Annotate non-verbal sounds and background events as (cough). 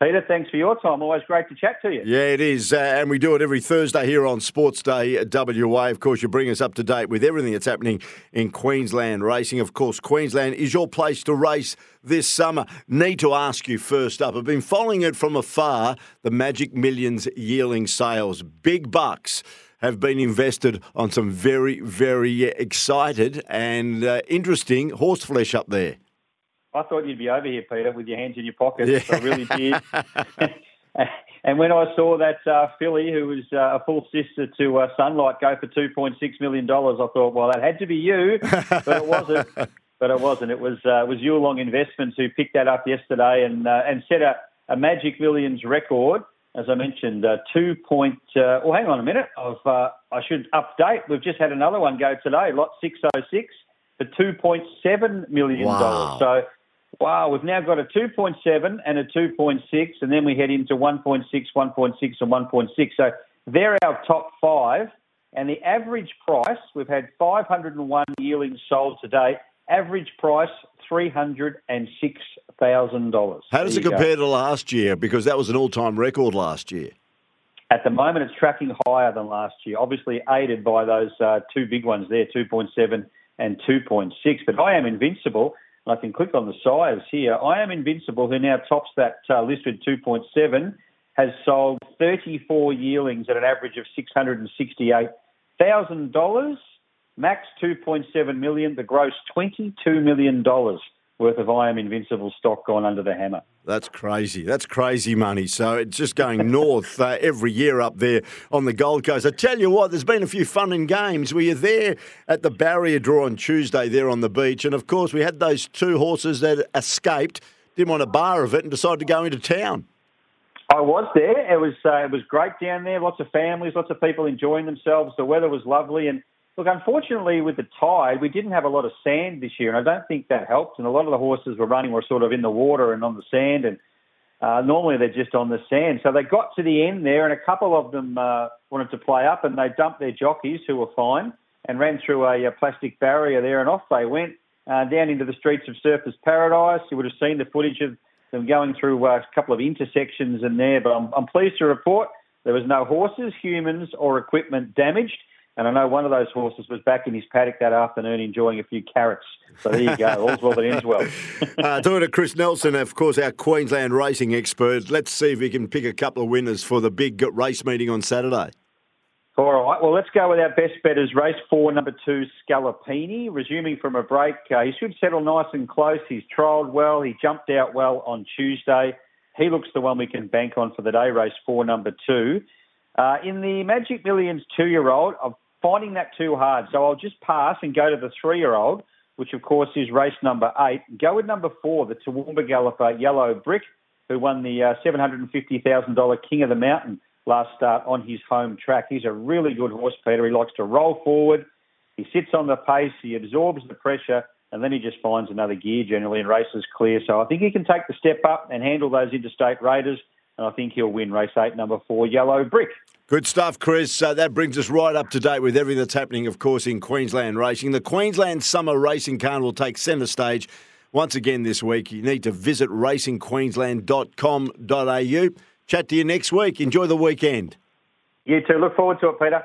Peter, thanks for your time. Always great to chat to you. Yeah, it is. Uh, and we do it every Thursday here on Sports Day WA. Of course, you bring us up to date with everything that's happening in Queensland racing. Of course, Queensland is your place to race this summer. Need to ask you first up. I've been following it from afar the Magic Millions yearling sales. Big bucks have been invested on some very, very excited and uh, interesting horse flesh up there. I thought you'd be over here, Peter, with your hands in your pockets. Yeah. I really did. (laughs) and when I saw that uh, filly, who was uh, a full sister to uh, Sunlight, go for two point six million dollars, I thought, well, that had to be you, (laughs) but it wasn't. but it wasn't. It was uh, was Yulong Investments who picked that up yesterday and uh, and set a, a Magic Millions record. As I mentioned, uh, two point. Uh, well, hang on a minute. Uh, I should update. We've just had another one go today, lot six oh six for two point seven million dollars. Wow. So Wow, we've now got a 2.7 and a 2.6, and then we head into 1.6, 1.6, and 1.6. So they're our top five. And the average price, we've had 501 yearlings sold today. Average price, $306,000. How does it compare go. to last year? Because that was an all time record last year. At the moment, it's tracking higher than last year, obviously aided by those uh, two big ones there, 2.7 and 2.6. But I am invincible. I can click on the sires here. I Am Invincible, who now tops that uh, list with 2.7, has sold 34 yearlings at an average of $668,000. Max 2.7 million, the gross $22 million worth of I Am Invincible stock gone under the hammer. That's crazy. That's crazy money. So it's just going (laughs) north uh, every year up there on the Gold Coast. I tell you what, there's been a few fun and games. We were there at the barrier draw on Tuesday there on the beach. And of course, we had those two horses that escaped, didn't want a bar of it, and decided to go into town. I was there. It was uh, it was great down there. Lots of families, lots of people enjoying themselves. The weather was lovely, and Look, unfortunately, with the tide, we didn't have a lot of sand this year, and I don't think that helped. And a lot of the horses were running were sort of in the water and on the sand, and uh, normally they're just on the sand. So they got to the end there, and a couple of them uh, wanted to play up, and they dumped their jockeys, who were fine, and ran through a, a plastic barrier there, and off they went uh, down into the streets of Surfers Paradise. You would have seen the footage of them going through uh, a couple of intersections in there, but I'm, I'm pleased to report there was no horses, humans, or equipment damaged. And I know one of those horses was back in his paddock that afternoon enjoying a few carrots. So there you go. All's well that ends well. (laughs) uh, talking to Chris Nelson, of course, our Queensland racing expert. Let's see if we can pick a couple of winners for the big race meeting on Saturday. All right. Well, let's go with our best betters. Race four, number two, Scalapini. Resuming from a break, uh, he should settle nice and close. He's trialled well. He jumped out well on Tuesday. He looks the one we can bank on for the day. Race four, number two. Uh, in the Magic Millions two-year-old, I've finding that too hard. So I'll just pass and go to the three year old, which of course is race number eight. Go with number four, the Toowoomba Galloper Yellow Brick, who won the uh, $750,000 King of the Mountain last start on his home track. He's a really good horse, Peter. He likes to roll forward. He sits on the pace. He absorbs the pressure. And then he just finds another gear generally and races clear. So I think he can take the step up and handle those interstate raiders. And I think he'll win race eight, number four, Yellow Brick. Good stuff, Chris. Uh, that brings us right up to date with everything that's happening, of course, in Queensland racing. The Queensland Summer Racing Carnival takes centre stage once again this week. You need to visit racingqueensland.com.au. Chat to you next week. Enjoy the weekend. You too. Look forward to it, Peter.